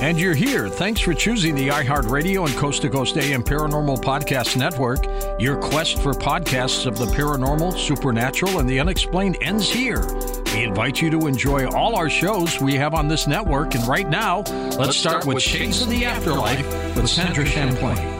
And you're here. Thanks for choosing the iHeartRadio and Coast to Coast AM Paranormal Podcast Network. Your quest for podcasts of the paranormal, supernatural, and the unexplained ends here. We invite you to enjoy all our shows we have on this network. And right now, let's, let's start, start, with Shades of the Afterlife with Sandra Champlain.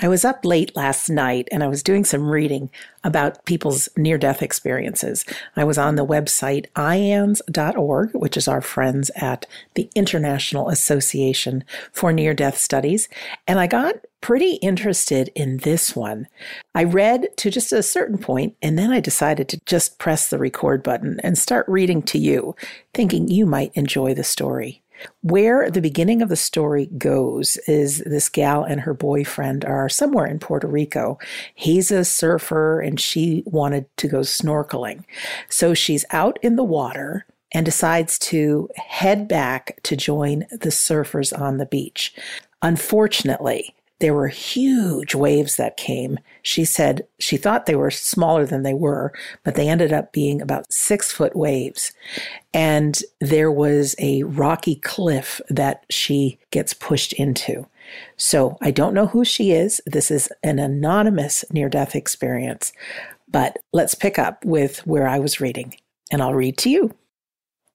I was up late last night and I was doing some reading about people's near death experiences. I was on the website iands.org, which is our friends at the International Association for Near Death Studies, and I got pretty interested in this one. I read to just a certain point and then I decided to just press the record button and start reading to you, thinking you might enjoy the story. Where the beginning of the story goes is this gal and her boyfriend are somewhere in Puerto Rico. He's a surfer and she wanted to go snorkeling. So she's out in the water and decides to head back to join the surfers on the beach. Unfortunately, there were huge waves that came. She said she thought they were smaller than they were, but they ended up being about six foot waves. And there was a rocky cliff that she gets pushed into. So I don't know who she is. This is an anonymous near death experience. But let's pick up with where I was reading, and I'll read to you.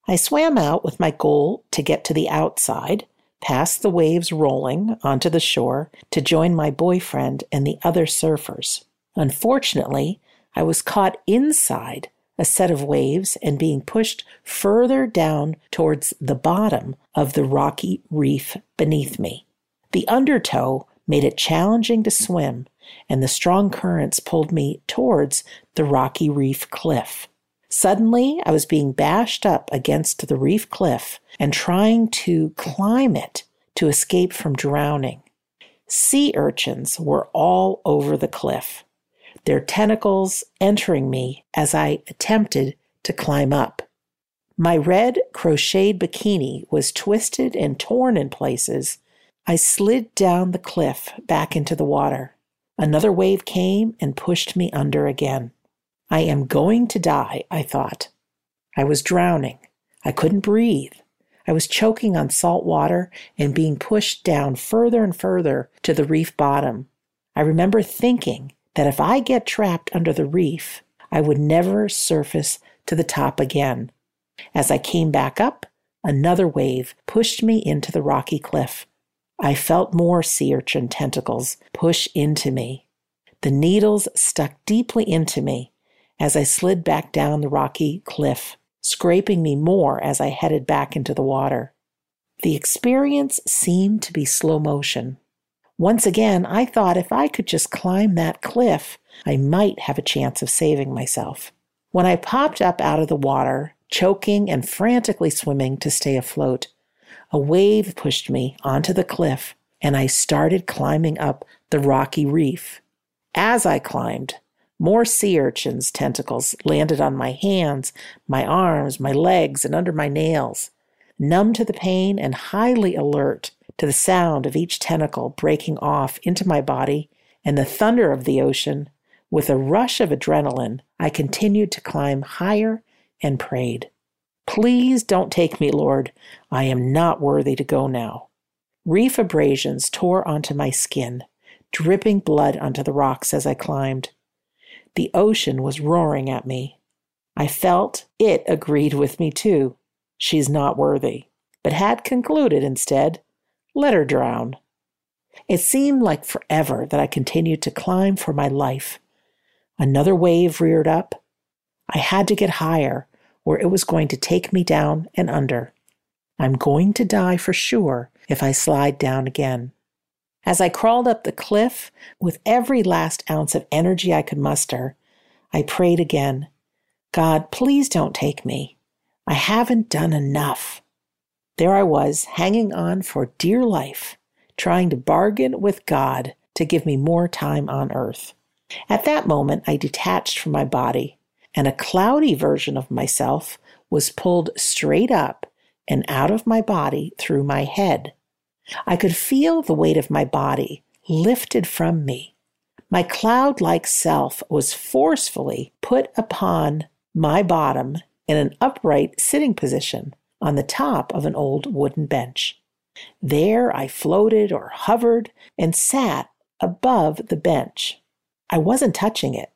I swam out with my goal to get to the outside past the waves rolling onto the shore to join my boyfriend and the other surfers. Unfortunately, I was caught inside a set of waves and being pushed further down towards the bottom of the rocky reef beneath me. The undertow made it challenging to swim, and the strong currents pulled me towards the rocky reef cliff. Suddenly, I was being bashed up against the reef cliff and trying to climb it to escape from drowning. Sea urchins were all over the cliff, their tentacles entering me as I attempted to climb up. My red crocheted bikini was twisted and torn in places, I slid down the cliff back into the water. Another wave came and pushed me under again. I am going to die, I thought. I was drowning. I couldn't breathe. I was choking on salt water and being pushed down further and further to the reef bottom. I remember thinking that if I get trapped under the reef, I would never surface to the top again. As I came back up, another wave pushed me into the rocky cliff. I felt more sea urchin tentacles push into me. The needles stuck deeply into me as I slid back down the rocky cliff, scraping me more as I headed back into the water. The experience seemed to be slow motion. Once again, I thought if I could just climb that cliff, I might have a chance of saving myself. When I popped up out of the water, choking and frantically swimming to stay afloat, a wave pushed me onto the cliff and I started climbing up the rocky reef. As I climbed, more sea urchins' tentacles landed on my hands, my arms, my legs, and under my nails. Numb to the pain and highly alert to the sound of each tentacle breaking off into my body and the thunder of the ocean, with a rush of adrenaline, I continued to climb higher and prayed. Please don't take me, Lord. I am not worthy to go now. Reef abrasions tore onto my skin, dripping blood onto the rocks as I climbed. The ocean was roaring at me. I felt it agreed with me too. She's not worthy, but had concluded instead, let her drown. It seemed like forever that I continued to climb for my life. Another wave reared up. I had to get higher, or it was going to take me down and under. I'm going to die for sure if I slide down again. As I crawled up the cliff with every last ounce of energy I could muster, I prayed again God, please don't take me. I haven't done enough. There I was, hanging on for dear life, trying to bargain with God to give me more time on earth. At that moment, I detached from my body, and a cloudy version of myself was pulled straight up and out of my body through my head. I could feel the weight of my body lifted from me. My cloud like self was forcefully put upon my bottom in an upright sitting position on the top of an old wooden bench. There I floated or hovered and sat above the bench. I wasn't touching it.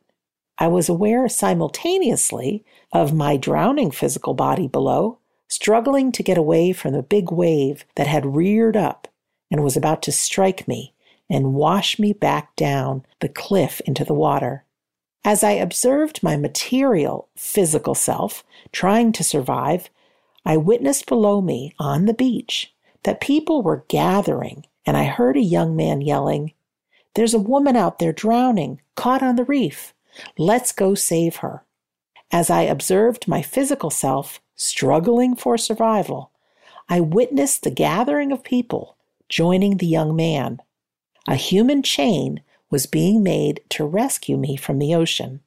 I was aware simultaneously of my drowning physical body below struggling to get away from the big wave that had reared up and was about to strike me and wash me back down the cliff into the water. As I observed my material, physical self trying to survive, I witnessed below me on the beach that people were gathering, and I heard a young man yelling, There's a woman out there drowning, caught on the reef. Let's go save her. As I observed my physical self struggling for survival, I witnessed the gathering of people joining the young man. A human chain was being made to rescue me from the ocean.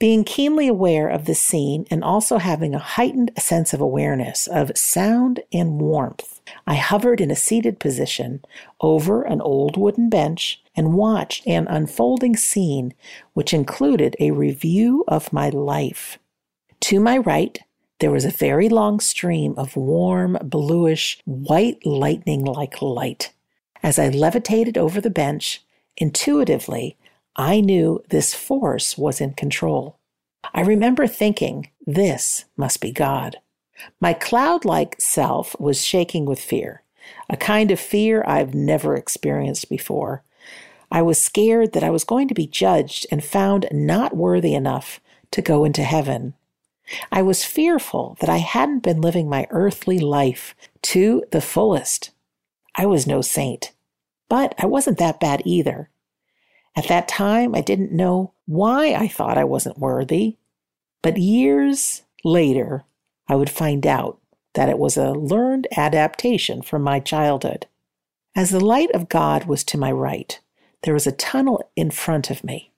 Being keenly aware of the scene and also having a heightened sense of awareness of sound and warmth, I hovered in a seated position over an old wooden bench and watched an unfolding scene which included a review of my life. To my right, there was a very long stream of warm, bluish, white lightning like light. As I levitated over the bench, intuitively, I knew this force was in control. I remember thinking, this must be God. My cloud like self was shaking with fear, a kind of fear I've never experienced before. I was scared that I was going to be judged and found not worthy enough to go into heaven. I was fearful that I hadn't been living my earthly life to the fullest. I was no saint, but I wasn't that bad either. At that time, I didn't know why I thought I wasn't worthy, but years later, I would find out that it was a learned adaptation from my childhood. As the light of God was to my right, there was a tunnel in front of me.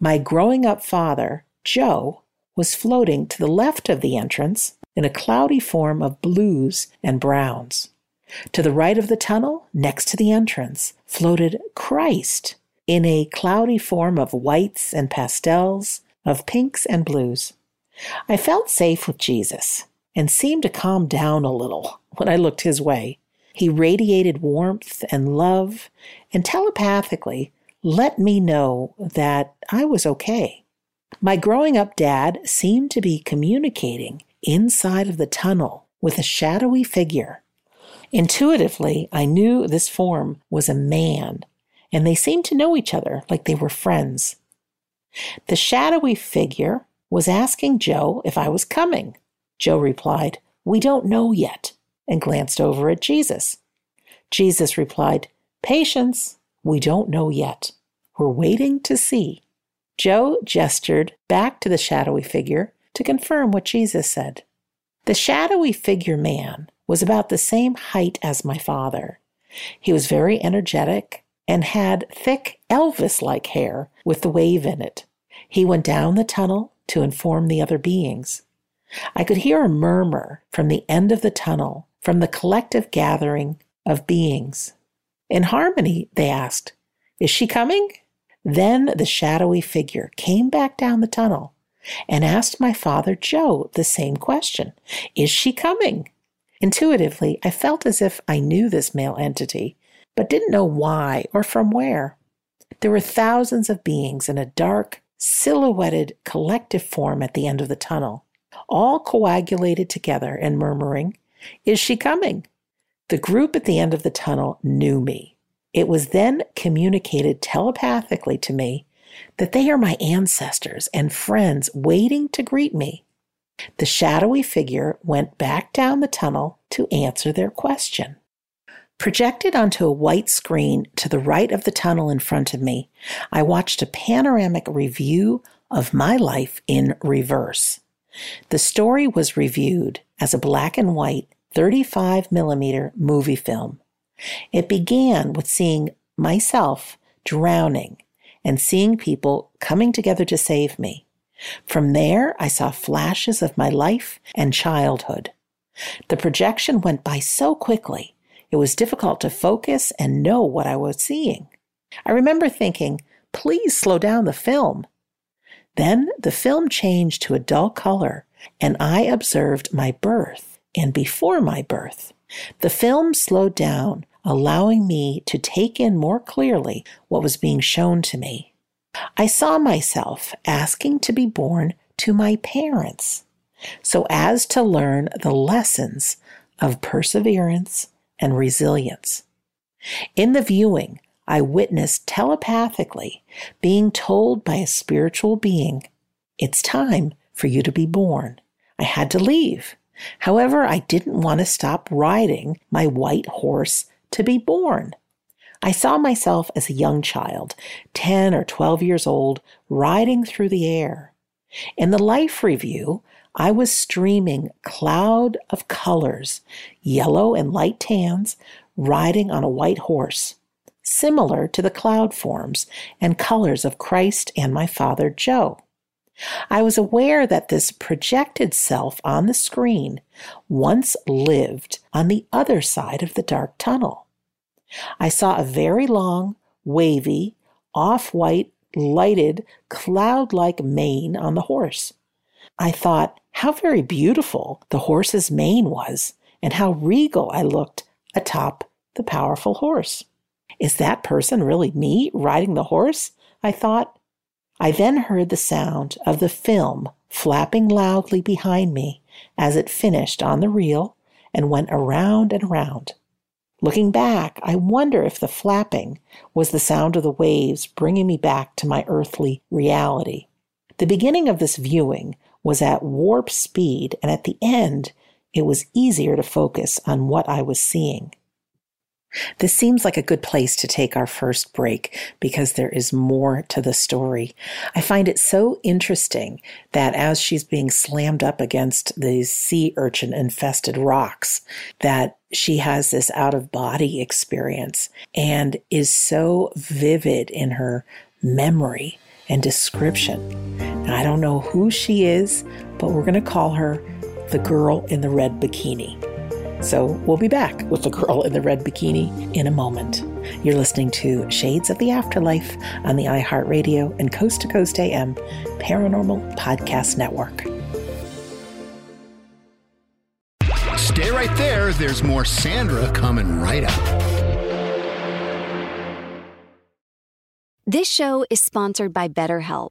My growing up father, Joe, was floating to the left of the entrance in a cloudy form of blues and browns. To the right of the tunnel, next to the entrance, floated Christ in a cloudy form of whites and pastels, of pinks and blues. I felt safe with Jesus and seemed to calm down a little when I looked his way. He radiated warmth and love and telepathically let me know that I was okay. My growing up dad seemed to be communicating inside of the tunnel with a shadowy figure. Intuitively, I knew this form was a man, and they seemed to know each other like they were friends. The shadowy figure was asking Joe if I was coming. Joe replied, We don't know yet, and glanced over at Jesus. Jesus replied, Patience, we don't know yet. We're waiting to see. Joe gestured back to the shadowy figure to confirm what Jesus said. The shadowy figure man was about the same height as my father. He was very energetic and had thick Elvis like hair with the wave in it. He went down the tunnel to inform the other beings. I could hear a murmur from the end of the tunnel, from the collective gathering of beings. In harmony, they asked, Is she coming? Then the shadowy figure came back down the tunnel and asked my father Joe the same question Is she coming? Intuitively, I felt as if I knew this male entity, but didn't know why or from where. There were thousands of beings in a dark, silhouetted collective form at the end of the tunnel, all coagulated together and murmuring, Is she coming? The group at the end of the tunnel knew me. It was then communicated telepathically to me that they are my ancestors and friends waiting to greet me. The shadowy figure went back down the tunnel to answer their question. Projected onto a white screen to the right of the tunnel in front of me, I watched a panoramic review of my life in reverse. The story was reviewed as a black and white 35 millimeter movie film. It began with seeing myself drowning and seeing people coming together to save me. From there, I saw flashes of my life and childhood. The projection went by so quickly it was difficult to focus and know what I was seeing. I remember thinking, please slow down the film. Then the film changed to a dull color, and I observed my birth and before my birth. The film slowed down, allowing me to take in more clearly what was being shown to me. I saw myself asking to be born to my parents so as to learn the lessons of perseverance and resilience. In the viewing, I witnessed telepathically being told by a spiritual being, It's time for you to be born. I had to leave. However, I didn't want to stop riding my white horse to be born. I saw myself as a young child, 10 or 12 years old, riding through the air. In the life review, I was streaming cloud of colors, yellow and light tans, riding on a white horse, similar to the cloud forms and colors of Christ and my father Joe. I was aware that this projected self on the screen once lived on the other side of the dark tunnel. I saw a very long, wavy, off white, lighted, cloud like mane on the horse. I thought, how very beautiful the horse's mane was, and how regal I looked atop the powerful horse. Is that person really me riding the horse? I thought. I then heard the sound of the film flapping loudly behind me as it finished on the reel and went around and around. Looking back, I wonder if the flapping was the sound of the waves bringing me back to my earthly reality. The beginning of this viewing was at warp speed, and at the end, it was easier to focus on what I was seeing. This seems like a good place to take our first break because there is more to the story. I find it so interesting that as she's being slammed up against these sea urchin infested rocks, that she has this out of body experience and is so vivid in her memory and description. I don't know who she is, but we're going to call her the girl in the red bikini. So we'll be back with the girl in the red bikini in a moment. You're listening to Shades of the Afterlife on the iHeartRadio and Coast to Coast AM Paranormal Podcast Network. Stay right there. There's more Sandra coming right up. This show is sponsored by BetterHelp.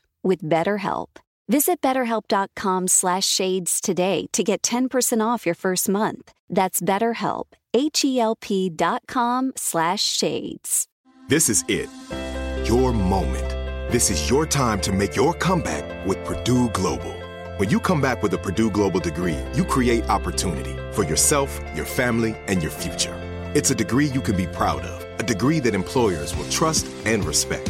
with BetterHelp. Visit betterhelp.com slash shades today to get 10% off your first month. That's betterhelp, H-E-L-P dot slash shades. This is it. Your moment. This is your time to make your comeback with Purdue Global. When you come back with a Purdue Global degree, you create opportunity for yourself, your family, and your future. It's a degree you can be proud of, a degree that employers will trust and respect.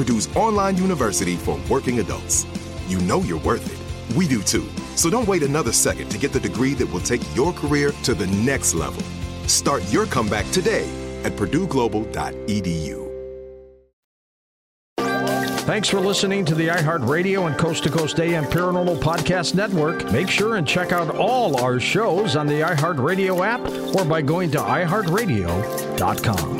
Purdue's online university for working adults. You know you're worth it. We do too. So don't wait another second to get the degree that will take your career to the next level. Start your comeback today at purdueglobal.edu. Thanks for listening to the iHeartRadio and Coast to Coast AM Paranormal Podcast Network. Make sure and check out all our shows on the iHeartRadio app or by going to iHeartRadio.com.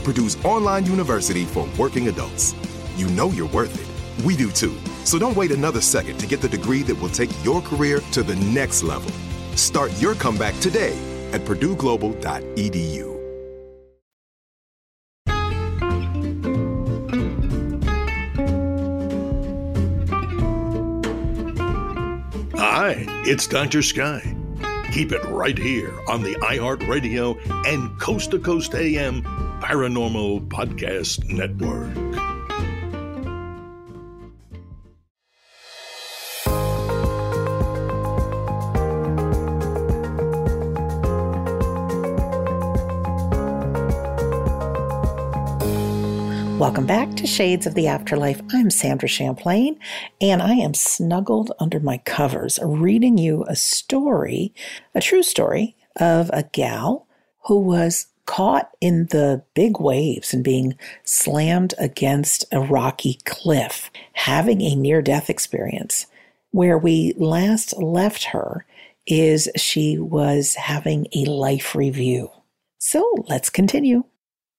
Purdue's online university for working adults. You know you're worth it. We do too. So don't wait another second to get the degree that will take your career to the next level. Start your comeback today at purdueglobal.edu. Hi, it's Dr. Sky. Keep it right here on the iHeartRadio and Coast to Coast AM Paranormal Podcast Network. Welcome back to Shades of the Afterlife. I'm Sandra Champlain, and I am snuggled under my covers reading you a story, a true story of a gal who was caught in the big waves and being slammed against a rocky cliff, having a near death experience. Where we last left her is she was having a life review. So let's continue.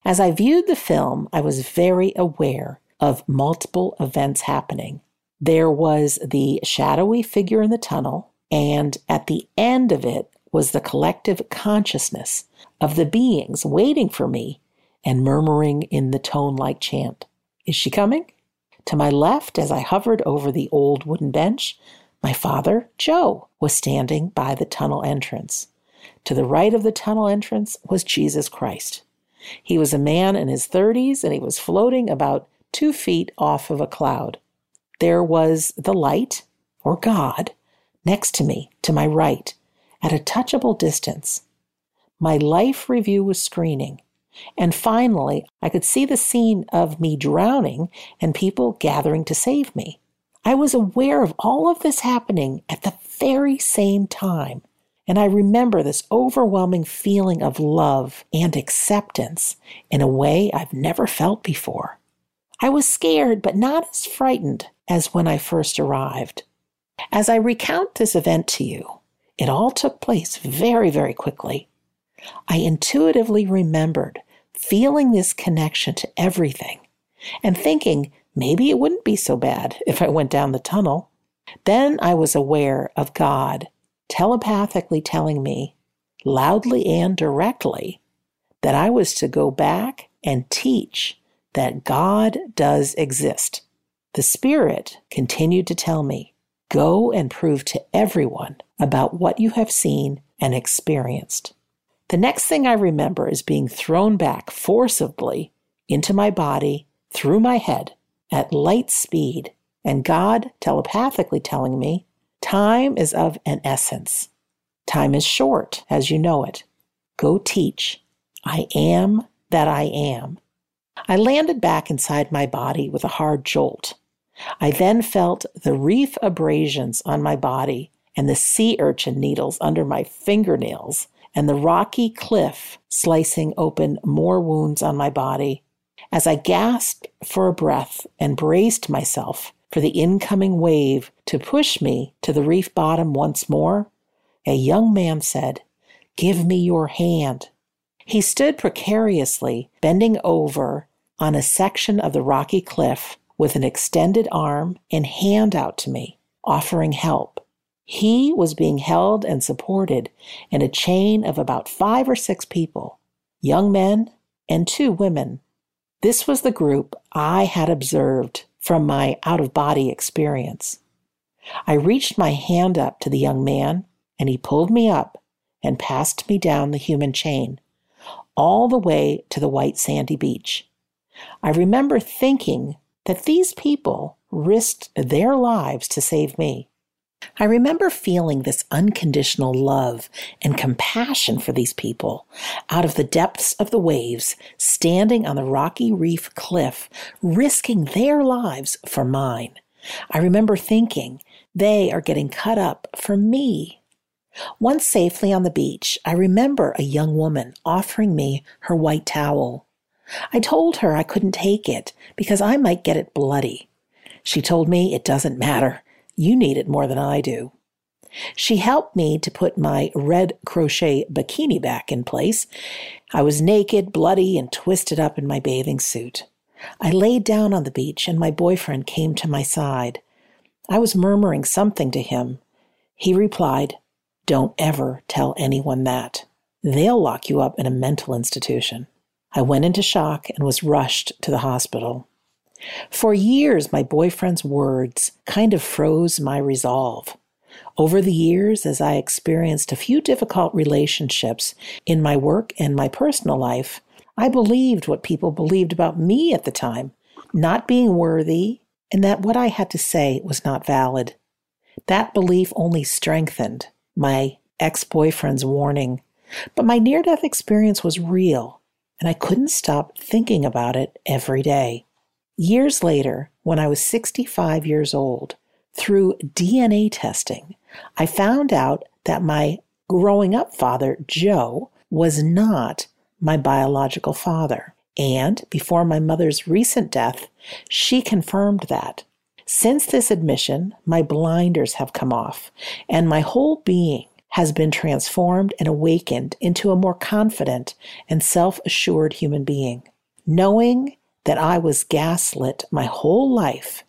As I viewed the film, I was very aware of multiple events happening. There was the shadowy figure in the tunnel, and at the end of it was the collective consciousness of the beings waiting for me and murmuring in the tone like chant, Is she coming? To my left, as I hovered over the old wooden bench, my father, Joe, was standing by the tunnel entrance. To the right of the tunnel entrance was Jesus Christ. He was a man in his 30s and he was floating about two feet off of a cloud. There was the light, or God, next to me, to my right, at a touchable distance. My life review was screening. And finally, I could see the scene of me drowning and people gathering to save me. I was aware of all of this happening at the very same time. And I remember this overwhelming feeling of love and acceptance in a way I've never felt before. I was scared, but not as frightened as when I first arrived. As I recount this event to you, it all took place very, very quickly. I intuitively remembered feeling this connection to everything and thinking maybe it wouldn't be so bad if I went down the tunnel. Then I was aware of God telepathically telling me, loudly and directly, that I was to go back and teach that God does exist. The Spirit continued to tell me, go and prove to everyone about what you have seen and experienced. The next thing I remember is being thrown back forcibly into my body through my head at light speed, and God telepathically telling me, Time is of an essence. Time is short, as you know it. Go teach. I am that I am. I landed back inside my body with a hard jolt. I then felt the reef abrasions on my body and the sea urchin needles under my fingernails and the rocky cliff slicing open more wounds on my body. As I gasped for a breath and braced myself for the incoming wave to push me to the reef bottom once more, a young man said, Give me your hand. He stood precariously, bending over on a section of the rocky cliff with an extended arm and hand out to me, offering help. He was being held and supported in a chain of about five or six people, young men and two women. This was the group I had observed from my out of body experience. I reached my hand up to the young man, and he pulled me up and passed me down the human chain, all the way to the white sandy beach. I remember thinking that these people risked their lives to save me. I remember feeling this unconditional love and compassion for these people out of the depths of the waves, standing on the rocky reef cliff, risking their lives for mine. I remember thinking, they are getting cut up for me. Once safely on the beach, I remember a young woman offering me her white towel. I told her I couldn't take it because I might get it bloody. She told me it doesn't matter. You need it more than I do. She helped me to put my red crochet bikini back in place. I was naked, bloody, and twisted up in my bathing suit. I laid down on the beach and my boyfriend came to my side. I was murmuring something to him. He replied, Don't ever tell anyone that. They'll lock you up in a mental institution. I went into shock and was rushed to the hospital. For years, my boyfriend's words kind of froze my resolve. Over the years, as I experienced a few difficult relationships in my work and my personal life, I believed what people believed about me at the time, not being worthy, and that what I had to say was not valid. That belief only strengthened my ex boyfriend's warning. But my near death experience was real, and I couldn't stop thinking about it every day. Years later, when I was 65 years old, through DNA testing, I found out that my growing up father, Joe, was not my biological father. And before my mother's recent death, she confirmed that. Since this admission, my blinders have come off, and my whole being has been transformed and awakened into a more confident and self assured human being. Knowing that I was gaslit my whole life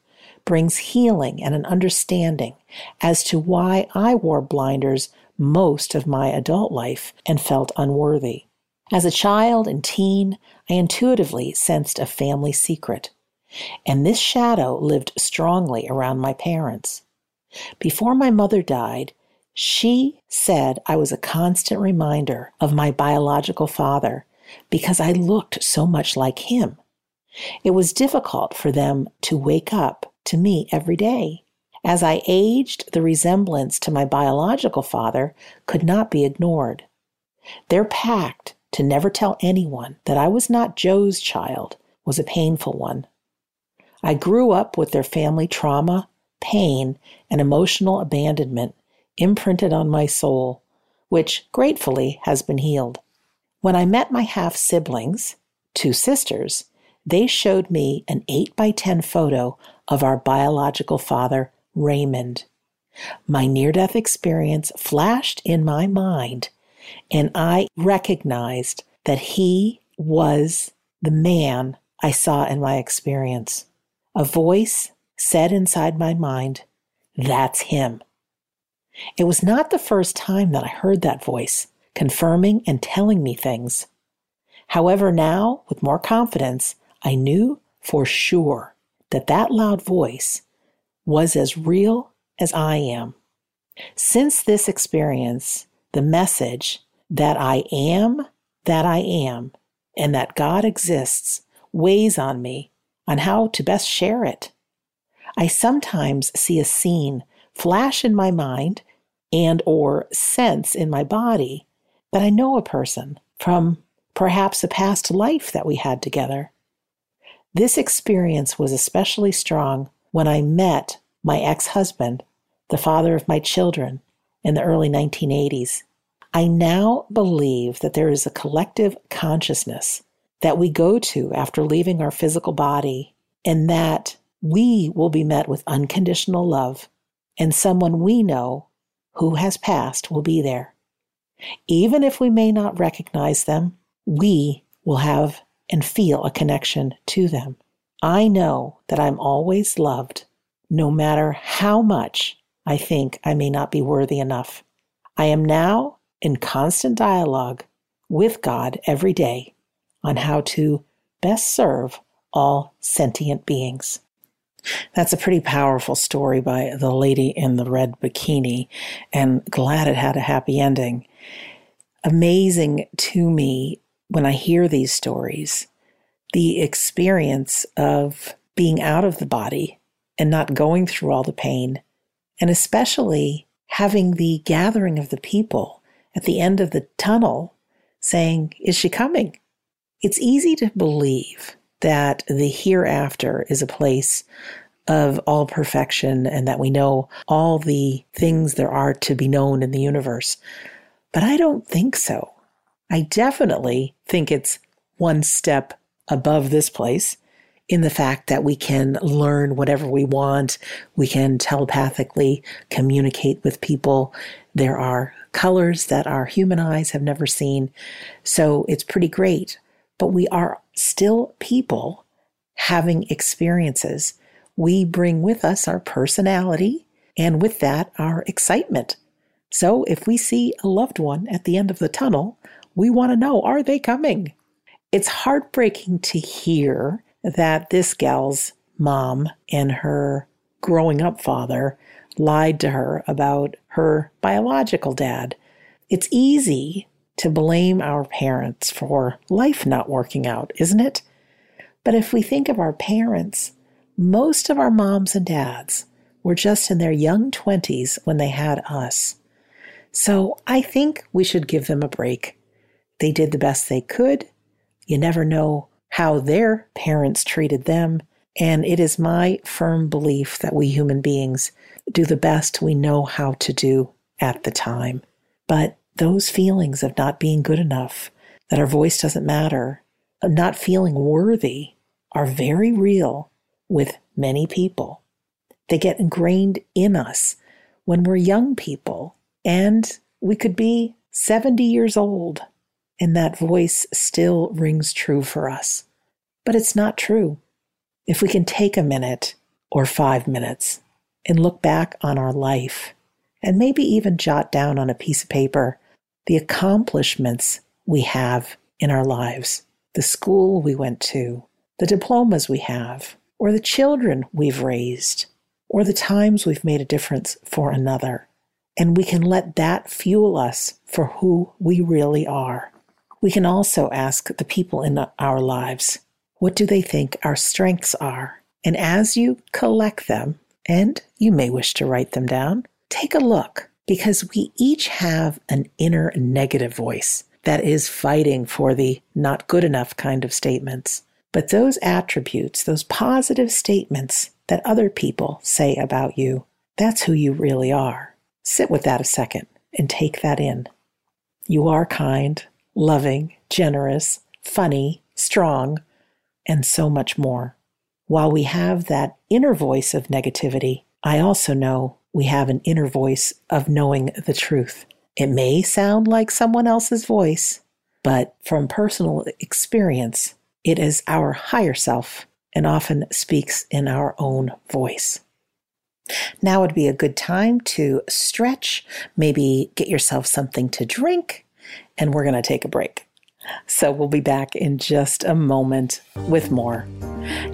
brings healing and an understanding as to why I wore blinders most of my adult life and felt unworthy. As a child and teen, I intuitively sensed a family secret, and this shadow lived strongly around my parents. Before my mother died, she said I was a constant reminder of my biological father because I looked so much like him. It was difficult for them to wake up to me every day. As I aged, the resemblance to my biological father could not be ignored. Their pact to never tell anyone that I was not Joe's child was a painful one. I grew up with their family trauma, pain, and emotional abandonment imprinted on my soul, which gratefully has been healed. When I met my half siblings, two sisters, they showed me an 8 by 10 photo of our biological father, Raymond. My near death experience flashed in my mind, and I recognized that he was the man I saw in my experience. A voice said inside my mind, That's him. It was not the first time that I heard that voice, confirming and telling me things. However, now, with more confidence, I knew for sure that that loud voice was as real as I am. Since this experience, the message that I am that I am and that God exists weighs on me on how to best share it. I sometimes see a scene flash in my mind and or sense in my body that I know a person from perhaps a past life that we had together. This experience was especially strong when I met my ex-husband, the father of my children, in the early 1980s. I now believe that there is a collective consciousness that we go to after leaving our physical body and that we will be met with unconditional love and someone we know who has passed will be there. Even if we may not recognize them, we will have and feel a connection to them. I know that I'm always loved, no matter how much I think I may not be worthy enough. I am now in constant dialogue with God every day on how to best serve all sentient beings. That's a pretty powerful story by the lady in the red bikini, and glad it had a happy ending. Amazing to me when I hear these stories, the experience of being out of the body and not going through all the pain, and especially having the gathering of the people at the end of the tunnel saying, Is she coming? It's easy to believe that the hereafter is a place of all perfection and that we know all the things there are to be known in the universe. But I don't think so. I definitely think it's one step above this place in the fact that we can learn whatever we want. We can telepathically communicate with people. There are colors that our human eyes have never seen. So it's pretty great but we are still people having experiences. We bring with us our personality and with that, our excitement. So if we see a loved one at the end of the tunnel, we want to know are they coming? It's heartbreaking to hear that this gal's mom and her growing up father lied to her about her biological dad. It's easy to blame our parents for life not working out, isn't it? But if we think of our parents, most of our moms and dads were just in their young 20s when they had us. So I think we should give them a break. They did the best they could. You never know how their parents treated them. And it is my firm belief that we human beings do the best we know how to do at the time. But those feelings of not being good enough, that our voice doesn't matter, of not feeling worthy are very real with many people. They get ingrained in us when we're young people, and we could be 70 years old, and that voice still rings true for us. But it's not true. If we can take a minute or five minutes and look back on our life, and maybe even jot down on a piece of paper the accomplishments we have in our lives the school we went to, the diplomas we have, or the children we've raised, or the times we've made a difference for another. And we can let that fuel us for who we really are. We can also ask the people in our lives, what do they think our strengths are? And as you collect them, and you may wish to write them down, take a look because we each have an inner negative voice that is fighting for the not good enough kind of statements. But those attributes, those positive statements that other people say about you, that's who you really are. Sit with that a second and take that in. You are kind, loving, generous, funny, strong, and so much more. While we have that inner voice of negativity, I also know we have an inner voice of knowing the truth. It may sound like someone else's voice, but from personal experience, it is our higher self and often speaks in our own voice. Now would be a good time to stretch, maybe get yourself something to drink, and we're going to take a break. So we'll be back in just a moment with more.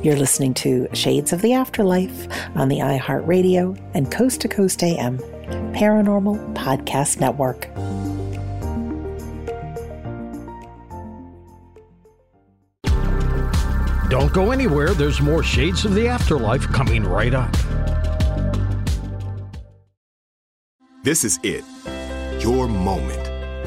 You're listening to Shades of the Afterlife on the iHeartRadio and Coast to Coast AM Paranormal Podcast Network. Don't go anywhere. There's more Shades of the Afterlife coming right up. This is it. Your moment.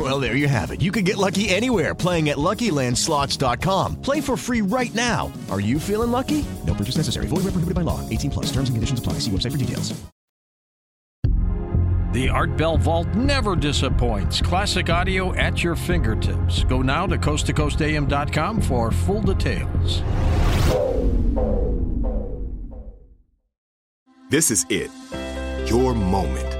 Well, there you have it. You can get lucky anywhere playing at LuckyLandSlots.com. Play for free right now. Are you feeling lucky? No purchase necessary. Void where prohibited by law. 18 plus. Terms and conditions apply. See website for details. The Art Bell Vault never disappoints. Classic audio at your fingertips. Go now to coasttocoastam.com for full details. This is it. Your moment.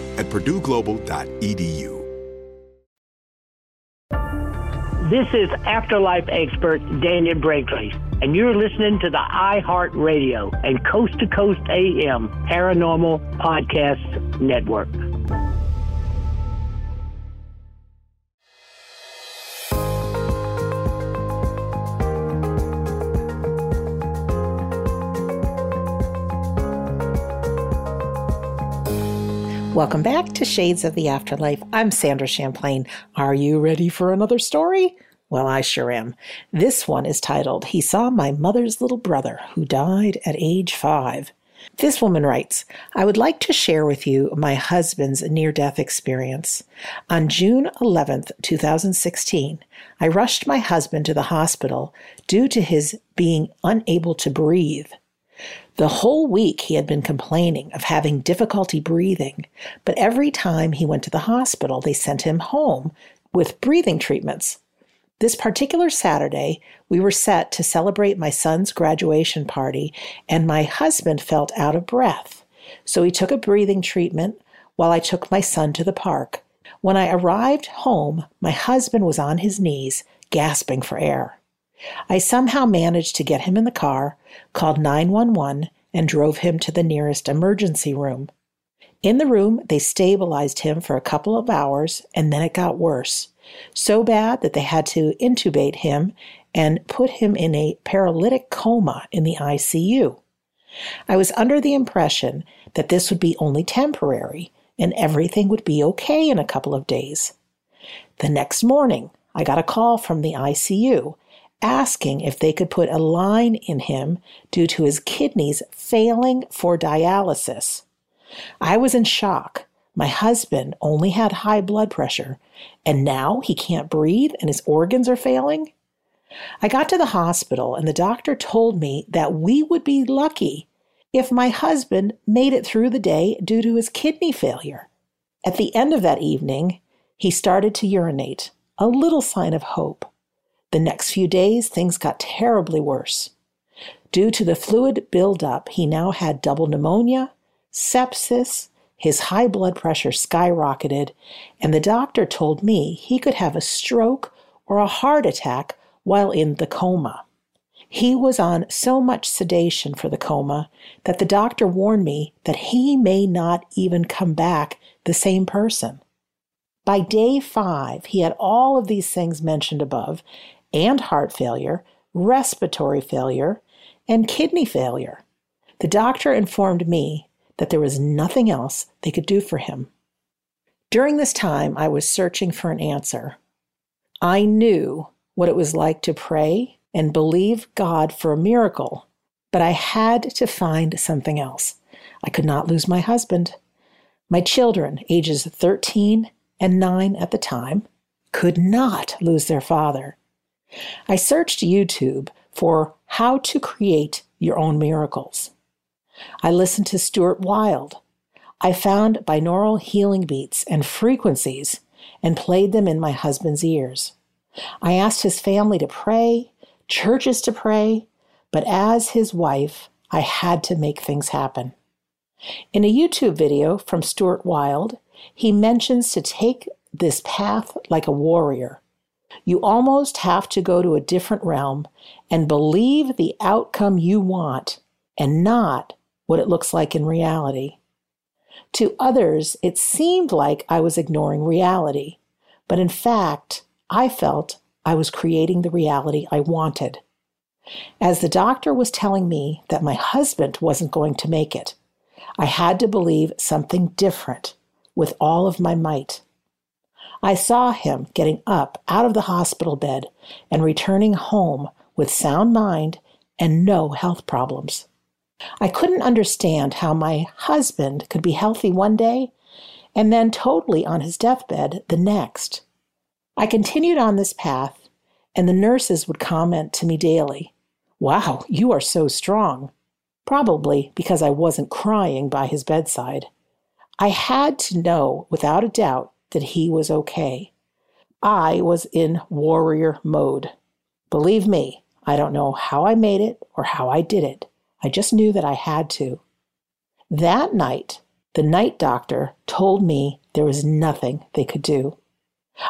at purdueglobal.edu. This is Afterlife expert Dannion Brinkley, and you're listening to the iHeart Radio and Coast to Coast AM Paranormal Podcast Network. Welcome back to Shades of the Afterlife. I'm Sandra Champlain. Are you ready for another story? Well, I sure am. This one is titled, He Saw My Mother's Little Brother Who Died at Age Five. This woman writes, I would like to share with you my husband's near death experience. On June 11th, 2016, I rushed my husband to the hospital due to his being unable to breathe. The whole week he had been complaining of having difficulty breathing, but every time he went to the hospital, they sent him home with breathing treatments. This particular Saturday, we were set to celebrate my son's graduation party, and my husband felt out of breath. So he took a breathing treatment while I took my son to the park. When I arrived home, my husband was on his knees, gasping for air. I somehow managed to get him in the car, called 911, and drove him to the nearest emergency room. In the room, they stabilized him for a couple of hours, and then it got worse so bad that they had to intubate him and put him in a paralytic coma in the ICU. I was under the impression that this would be only temporary and everything would be okay in a couple of days. The next morning, I got a call from the ICU asking if they could put a line in him due to his kidneys failing for dialysis. I was in shock my husband only had high blood pressure, and now he can't breathe and his organs are failing? I got to the hospital, and the doctor told me that we would be lucky if my husband made it through the day due to his kidney failure. At the end of that evening, he started to urinate, a little sign of hope. The next few days, things got terribly worse. Due to the fluid buildup, he now had double pneumonia, sepsis, his high blood pressure skyrocketed, and the doctor told me he could have a stroke or a heart attack while in the coma. He was on so much sedation for the coma that the doctor warned me that he may not even come back the same person. By day five, he had all of these things mentioned above and heart failure, respiratory failure, and kidney failure. The doctor informed me that there was nothing else they could do for him. During this time, I was searching for an answer. I knew what it was like to pray and believe God for a miracle, but I had to find something else. I could not lose my husband. My children, ages 13 and 9 at the time, could not lose their father. I searched YouTube for how to create your own miracles. I listened to Stuart Wilde. I found binaural healing beats and frequencies and played them in my husband's ears. I asked his family to pray, churches to pray, but as his wife, I had to make things happen. In a YouTube video from Stuart Wilde, he mentions to take this path like a warrior. You almost have to go to a different realm and believe the outcome you want and not what it looks like in reality. To others, it seemed like I was ignoring reality, but in fact, I felt I was creating the reality I wanted. As the doctor was telling me that my husband wasn't going to make it, I had to believe something different with all of my might. I saw him getting up out of the hospital bed and returning home with sound mind and no health problems. I couldn't understand how my husband could be healthy one day and then totally on his deathbed the next. I continued on this path, and the nurses would comment to me daily, Wow, you are so strong. Probably because I wasn't crying by his bedside. I had to know without a doubt that he was okay. I was in warrior mode. Believe me, I don't know how I made it or how I did it. I just knew that I had to. That night, the night doctor told me there was nothing they could do.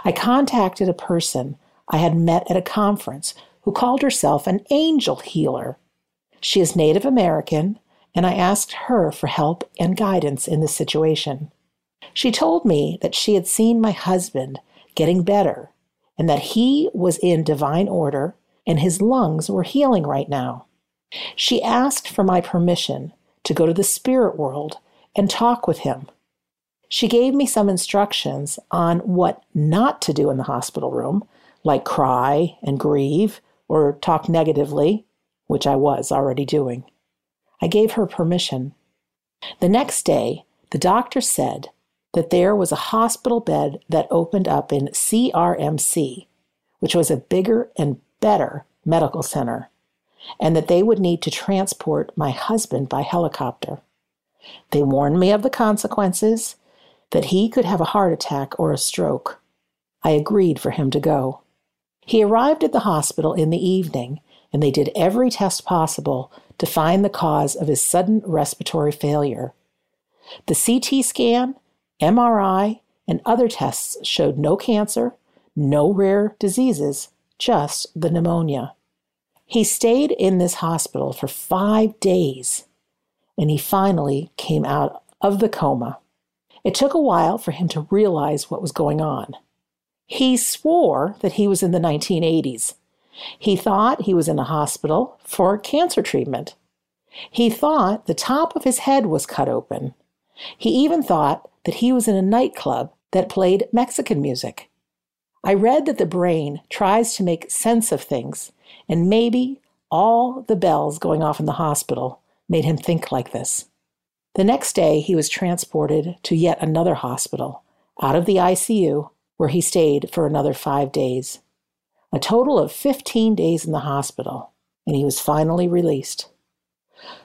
I contacted a person I had met at a conference who called herself an angel healer. She is Native American, and I asked her for help and guidance in this situation. She told me that she had seen my husband getting better and that he was in divine order and his lungs were healing right now. She asked for my permission to go to the spirit world and talk with him. She gave me some instructions on what not to do in the hospital room, like cry and grieve or talk negatively, which I was already doing. I gave her permission. The next day, the doctor said that there was a hospital bed that opened up in CRMC, which was a bigger and better medical center, and that they would need to transport my husband by helicopter. They warned me of the consequences, that he could have a heart attack or a stroke. I agreed for him to go. He arrived at the hospital in the evening, and they did every test possible to find the cause of his sudden respiratory failure. The CT scan, MRI, and other tests showed no cancer, no rare diseases, just the pneumonia. He stayed in this hospital for five days, and he finally came out of the coma. It took a while for him to realize what was going on. He swore that he was in the 1980s. He thought he was in a hospital for cancer treatment. He thought the top of his head was cut open. He even thought that he was in a nightclub that played Mexican music. I read that the brain tries to make sense of things, and maybe all the bells going off in the hospital made him think like this. The next day, he was transported to yet another hospital, out of the ICU, where he stayed for another five days. A total of 15 days in the hospital, and he was finally released.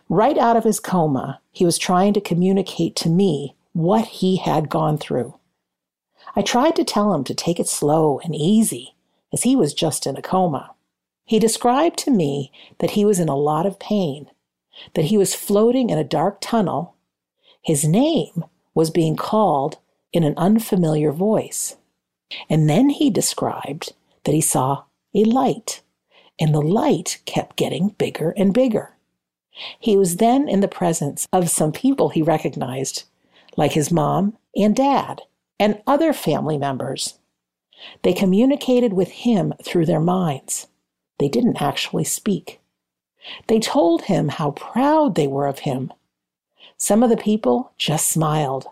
Right out of his coma, he was trying to communicate to me what he had gone through. I tried to tell him to take it slow and easy, as he was just in a coma. He described to me that he was in a lot of pain, that he was floating in a dark tunnel his name was being called in an unfamiliar voice. And then he described that he saw a light, and the light kept getting bigger and bigger. He was then in the presence of some people he recognized, like his mom and dad, and other family members. They communicated with him through their minds. They didn't actually speak. They told him how proud they were of him some of the people just smiled.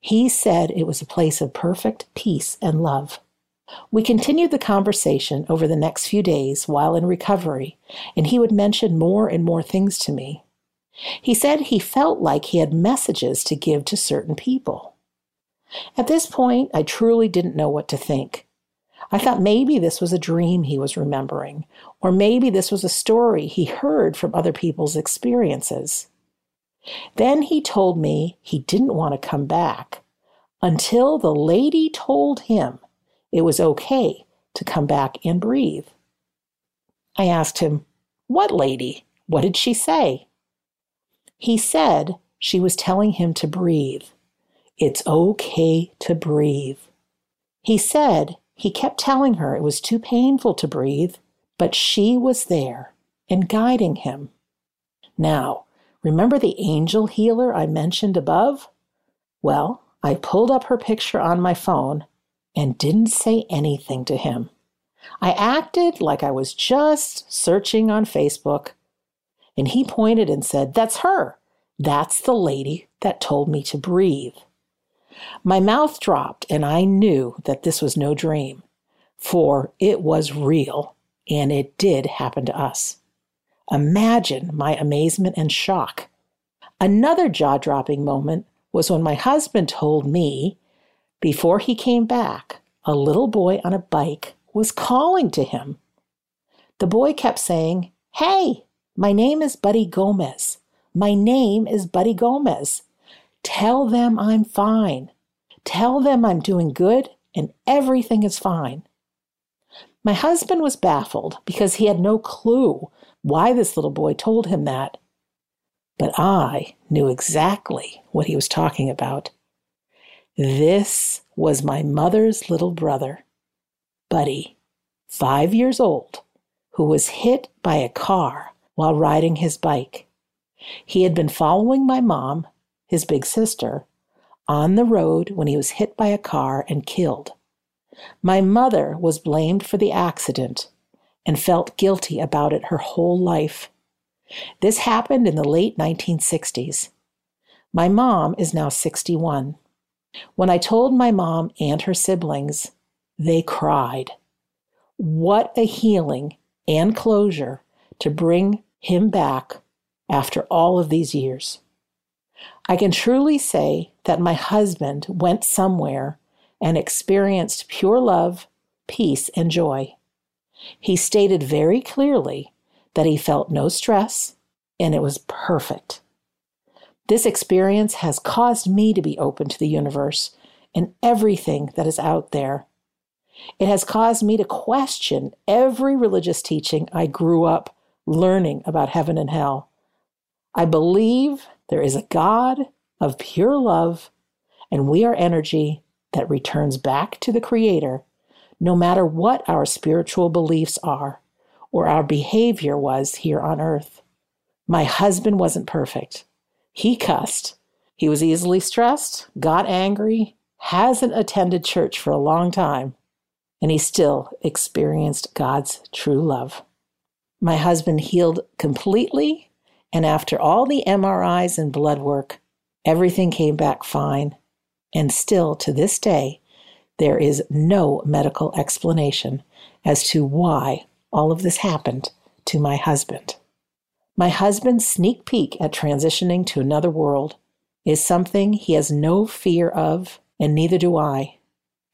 He said it was a place of perfect peace and love. We continued the conversation over the next few days while in recovery, and he would mention more and more things to me. He said he felt like he had messages to give to certain people. At this point, I truly didn't know what to think. I thought maybe this was a dream he was remembering, or maybe this was a story he heard from other people's experiences. Then he told me he didn't want to come back until the lady told him it was okay to come back and breathe. I asked him, What lady? What did she say? He said she was telling him to breathe. It's okay to breathe. He said he kept telling her it was too painful to breathe, but she was there and guiding him. Now, Remember the angel healer I mentioned above? Well, I pulled up her picture on my phone and didn't say anything to him. I acted like I was just searching on Facebook, and he pointed and said, That's her. That's the lady that told me to breathe. My mouth dropped, and I knew that this was no dream, for it was real, and it did happen to us. Imagine my amazement and shock. Another jaw dropping moment was when my husband told me, before he came back, a little boy on a bike was calling to him. The boy kept saying, Hey, my name is Buddy Gomez. My name is Buddy Gomez. Tell them I'm fine. Tell them I'm doing good and everything is fine. My husband was baffled because he had no clue why this little boy told him that. But I knew exactly what he was talking about. This was my mother's little brother, Buddy, five years old, who was hit by a car while riding his bike. He had been following my mom, his big sister, on the road when he was hit by a car and killed. My mother was blamed for the accident and felt guilty about it her whole life. This happened in the late 1960s. My mom is now 61. When I told my mom and her siblings, they cried. What a healing and closure to bring him back after all of these years. I can truly say that my husband went somewhere and experienced pure love, peace, and joy. He stated very clearly that he felt no stress and it was perfect. This experience has caused me to be open to the universe and everything that is out there. It has caused me to question every religious teaching I grew up learning about heaven and hell. I believe there is a God of pure love, and we are energy that returns back to the Creator, no matter what our spiritual beliefs are or our behavior was here on earth. My husband wasn't perfect. He cussed. He was easily stressed, got angry, hasn't attended church for a long time, and he still experienced God's true love. My husband healed completely, and after all the MRIs and blood work, everything came back fine. And still to this day, there is no medical explanation as to why all of this happened to my husband. My husband's sneak peek at transitioning to another world is something he has no fear of, and neither do I.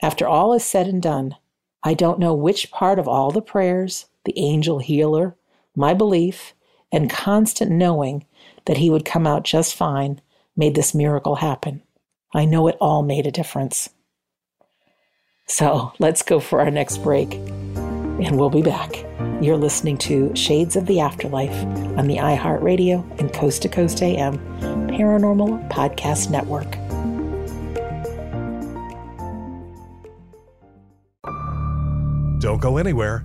After all is said and done, I don't know which part of all the prayers, the angel healer, my belief, and constant knowing that he would come out just fine made this miracle happen. I know it all made a difference. So let's go for our next break, and we'll be back. You're listening to Shades of the Afterlife on the iHeartRadio and Coast to Coast AM Paranormal Podcast Network. Don't go anywhere.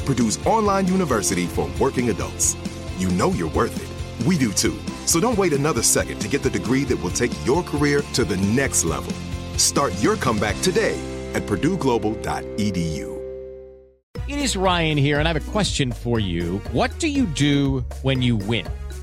Purdue's online university for working adults. You know you're worth it. We do too. So don't wait another second to get the degree that will take your career to the next level. Start your comeback today at purdueglobal.edu. It is Ryan here, and I have a question for you. What do you do when you win?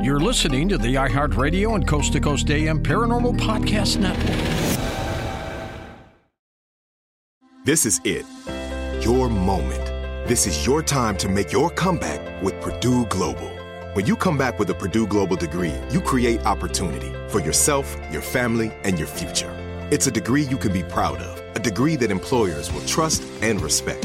You're listening to the iHeartRadio and Coast to Coast AM Paranormal Podcast Network. This is it. Your moment. This is your time to make your comeback with Purdue Global. When you come back with a Purdue Global degree, you create opportunity for yourself, your family, and your future. It's a degree you can be proud of, a degree that employers will trust and respect.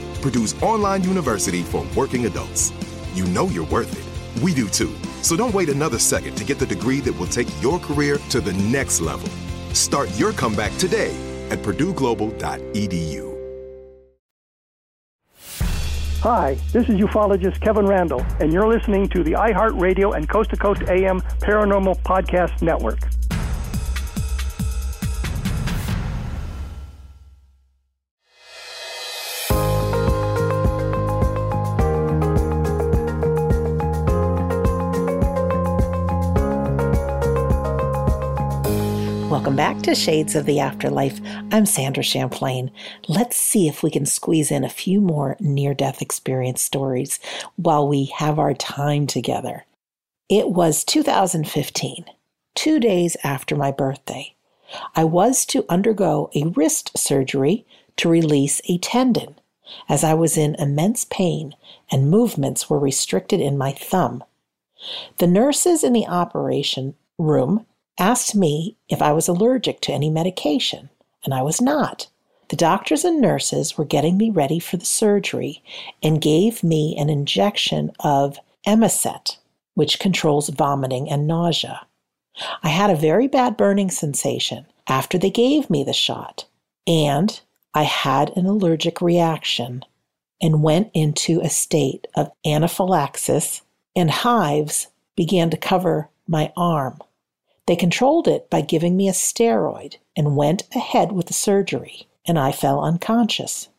Purdue's online university for working adults. You know you're worth it. We do too. So don't wait another second to get the degree that will take your career to the next level. Start your comeback today at purdueglobal.edu. Hi, this is ufologist Kevin Randle, and you're listening to the iHeartRadio and Coast to Coast AM Paranormal Podcast Network. To Shades of the Afterlife. I'm Sandra Champlain. Let's see if we can squeeze in a few more near death experience stories while we have our time together. It was 2015, two days after my birthday. I was to undergo a wrist surgery to release a tendon, as I was in immense pain and movements were restricted in my thumb. The nurses in the operation room asked me if I was allergic to any medication, and I was not. The doctors and nurses were getting me ready for the surgery and gave me an injection of Emeset, which controls vomiting and nausea. I had a very bad burning sensation after they gave me the shot, and I had an allergic reaction and went into a state of anaphylaxis, and hives began to cover my arm. They controlled it by giving me a steroid and went ahead with the surgery, and I fell unconscious.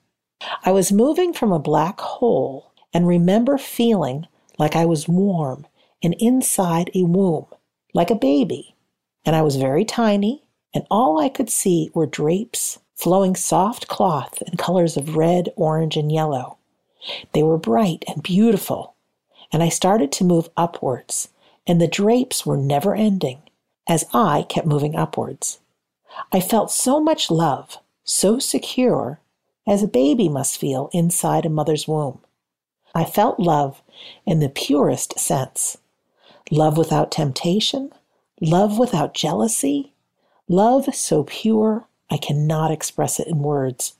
I was moving from a black hole and remember feeling like I was warm and inside a womb, like a baby. And I was very tiny, and all I could see were drapes flowing soft cloth in colors of red, orange, and yellow. They were bright and beautiful, and I started to move upwards, and the drapes were never ending as I kept moving upwards. I felt so much love, so secure, as a baby must feel inside a mother's womb. I felt love in the purest sense love without temptation, love without jealousy, love so pure I cannot express it in words.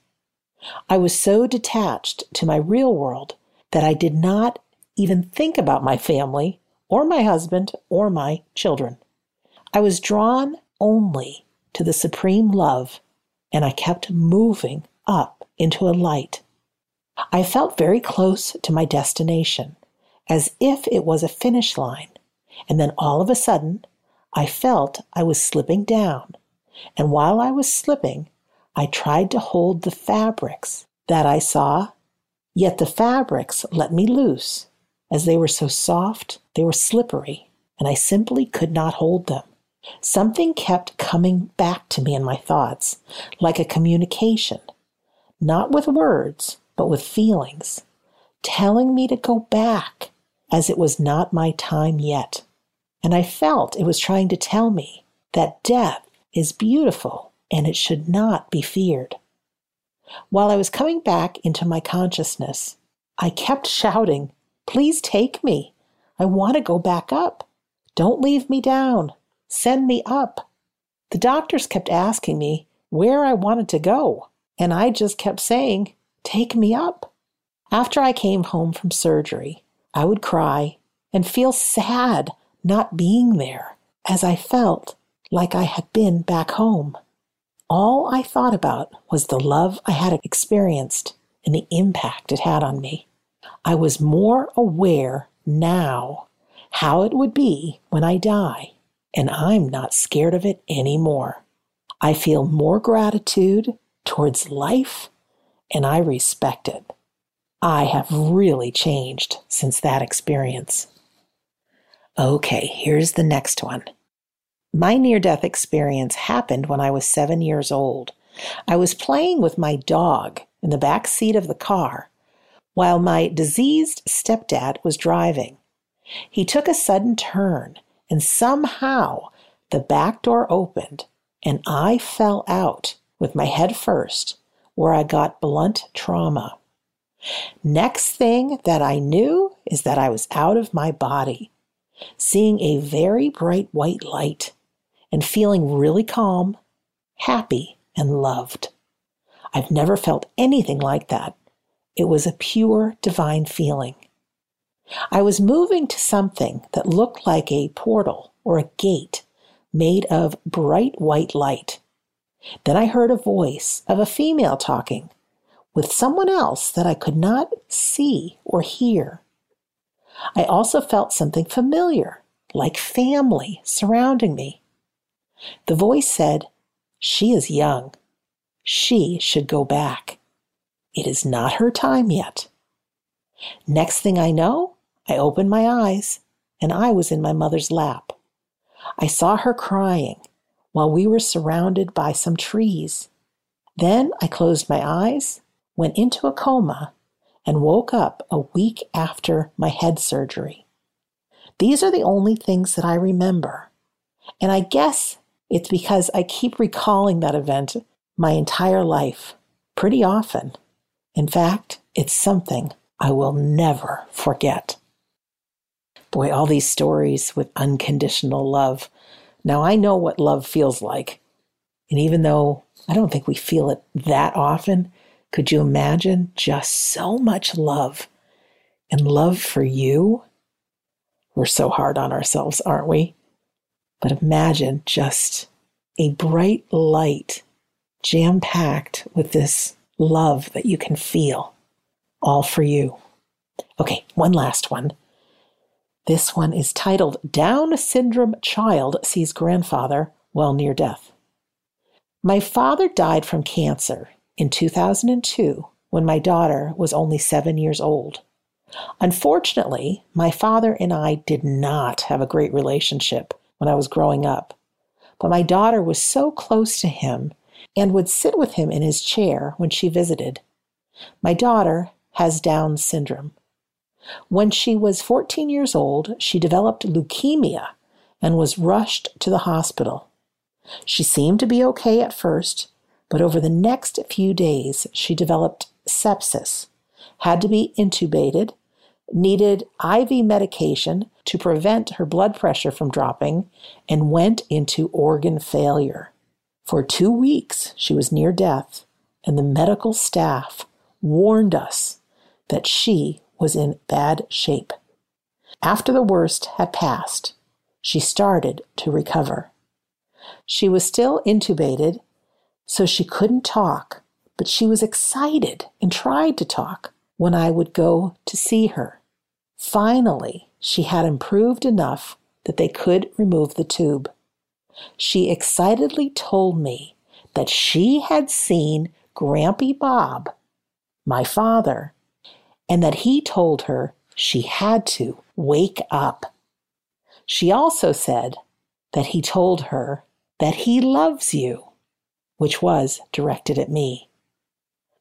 I was so detached to my real world that I did not even think about my family or my husband or my children. I was drawn only to the supreme love, and I kept moving up into a light. I felt very close to my destination, as if it was a finish line, and then all of a sudden, I felt I was slipping down. And while I was slipping, I tried to hold the fabrics that I saw, yet the fabrics let me loose. As they were so soft, they were slippery, and I simply could not hold them. Something kept coming back to me in my thoughts, like a communication, not with words, but with feelings, telling me to go back as it was not my time yet. And I felt it was trying to tell me that death is beautiful and it should not be feared. While I was coming back into my consciousness, I kept shouting, Please take me. I want to go back up. Don't leave me down. Send me up. The doctors kept asking me where I wanted to go, and I just kept saying, Take me up. After I came home from surgery, I would cry and feel sad not being there, as I felt like I had been back home. All I thought about was the love I had experienced and the impact it had on me. I was more aware now how it would be when I die and I'm not scared of it anymore. I feel more gratitude towards life and I respect it. I have really changed since that experience. Okay, here's the next one. My near death experience happened when I was seven years old. I was playing with my dog in the back seat of the car while my diseased stepdad was driving. He took a sudden turn and somehow the back door opened and I fell out with my head first, where I got blunt trauma. Next thing that I knew is that I was out of my body, seeing a very bright white light and feeling really calm, happy, and loved. I've never felt anything like that. It was a pure divine feeling. I was moving to something that looked like a portal or a gate made of bright white light. Then I heard a voice of a female talking with someone else that I could not see or hear. I also felt something familiar, like family, surrounding me. The voice said, She is young. She should go back. It is not her time yet. Next thing I know, I opened my eyes and I was in my mother's lap. I saw her crying, while we were surrounded by some trees. Then I closed my eyes, went into a coma, and woke up a week after my head surgery. These are the only things that I remember. And I guess it's because I keep recalling that event my entire life, pretty often. In fact, it's something I will never forget. Boy, all these stories with unconditional love. Now I know what love feels like. And even though I don't think we feel it that often, could you imagine just so much love and love for you? We're so hard on ourselves, aren't we? But imagine just a bright light jam packed with this love that you can feel, all for you. Okay, one last one. This one is titled Down Syndrome Child Sees Grandfather While Near Death. My father died from cancer in 2002 when my daughter was only seven years old. Unfortunately, my father and I did not have a great relationship when I was growing up, but my daughter was so close to him and would sit with him in his chair when she visited. My daughter has Down syndrome. When she was 14 years old, she developed leukemia and was rushed to the hospital. She seemed to be okay at first, but over the next few days, she developed sepsis, had to be intubated, needed IV medication to prevent her blood pressure from dropping, and went into organ failure. For two weeks, she was near death, and the medical staff warned us that she was in bad shape. After the worst had passed, she started to recover. She was still intubated, so she couldn't talk, but she was excited and tried to talk when I would go to see her. Finally, she had improved enough that they could remove the tube. She excitedly told me that she had seen Grampy Bob, my father, and that he told her she had to wake up. She also said that he told her that he loves you, which was directed at me.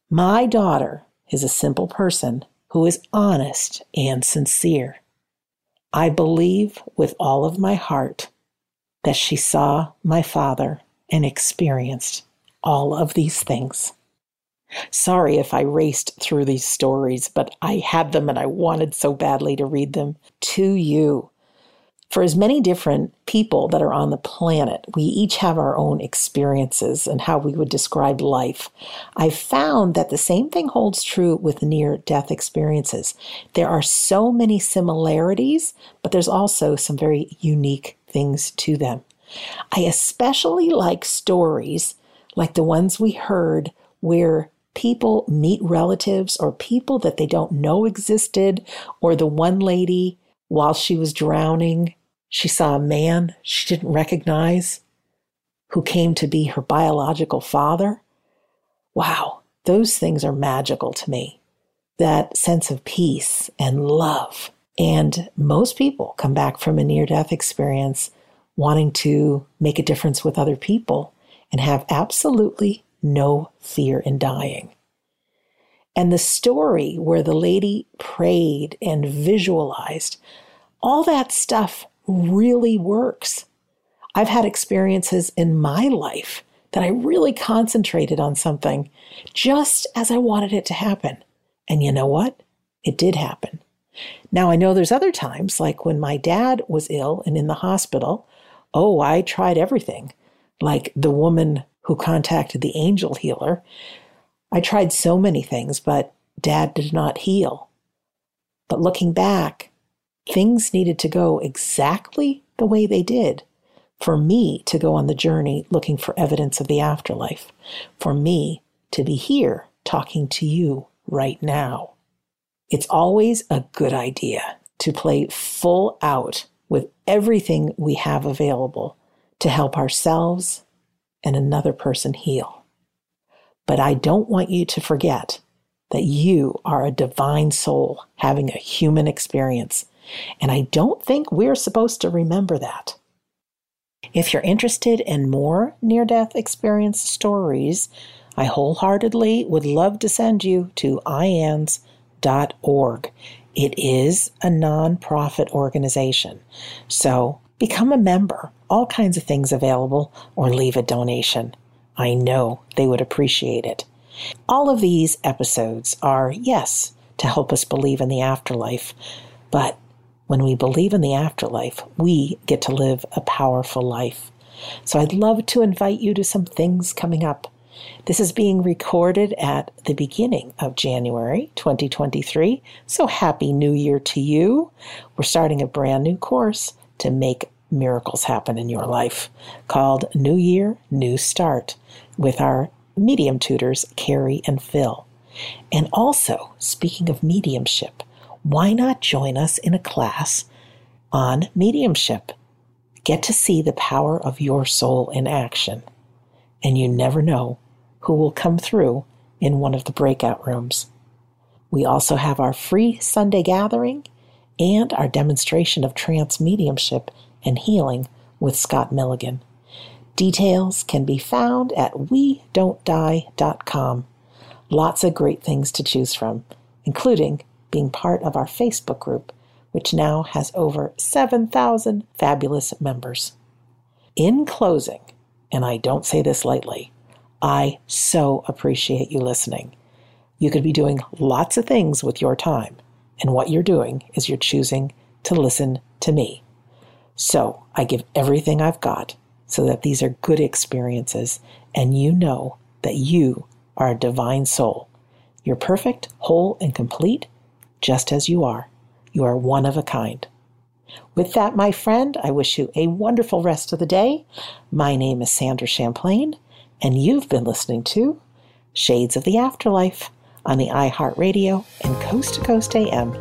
My daughter is a simple person who is honest and sincere. I believe with all of my heart that she saw my father and experienced all of these things. Sorry if I raced through these stories, but I had them and I wanted so badly to read them to you. For as many different people that are on the planet, we each have our own experiences and how we would describe life. I've found that the same thing holds true with near death experiences. There are so many similarities, but there's also some very unique things to them. I especially like stories like the ones we heard where people meet relatives or people that they don't know existed, or the one lady, while she was drowning, she saw a man she didn't recognize who came to be her biological father. Wow, those things are magical to me. That sense of peace and love. And most people come back from a near death experience wanting to make a difference with other people and have absolutely no fear in dying. And the story where the lady prayed and visualized, all that stuff really works. I've had experiences in my life that I really concentrated on something just as I wanted it to happen. And you know what? It did happen. Now, I know there's other times, like when my dad was ill and in the hospital. Oh, I tried everything, like the woman who contacted the angel healer. I tried so many things, but dad did not heal. But looking back, things needed to go exactly the way they did for me to go on the journey looking for evidence of the afterlife, for me to be here talking to you right now. It's always a good idea to play full out with everything we have available to help ourselves and another person heal. But I don't want you to forget that you are a divine soul having a human experience. And I don't think we're supposed to remember that. If you're interested in more near death experience stories, I wholeheartedly would love to send you to iands.org. It is a nonprofit organization. So become a member. All kinds of things available, or leave a donation. I know they would appreciate it. All of these episodes are, yes, to help us believe in the afterlife, but when we believe in the afterlife, we get to live a powerful life. So I'd love to invite you to some things coming up. This is being recorded at the beginning of January 2023. So happy new year to you. We're starting a brand new course to make miracles happen in your life called New Year, New Start with our medium tutors, Carrie and Phil. And also, speaking of mediumship, why not join us in a class on mediumship? Get to see the power of your soul in action. And you never know who will come through in one of the breakout rooms. We also have our free Sunday gathering and our demonstration of trance mediumship and healing with Scott Milligan. Details can be found at we don't die.com. Lots of great things to choose from, including being part of our Facebook group, which now has over 7,000 fabulous members. In closing, and I don't say this lightly, I so appreciate you listening. You could be doing lots of things with your time, and what you're doing is you're choosing to listen to me. So I give everything I've got so that these are good experiences, and you know that you are a divine soul. You're perfect, whole, and complete, just as you are. You are one of a kind. With that, my friend, I wish you a wonderful rest of the day. My name is Sandra Champlain, and you've been listening to Shades of the Afterlife on the iHeartRadio and Coast to Coast AM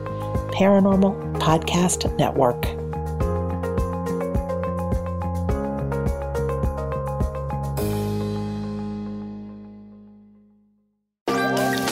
Paranormal Podcast Network.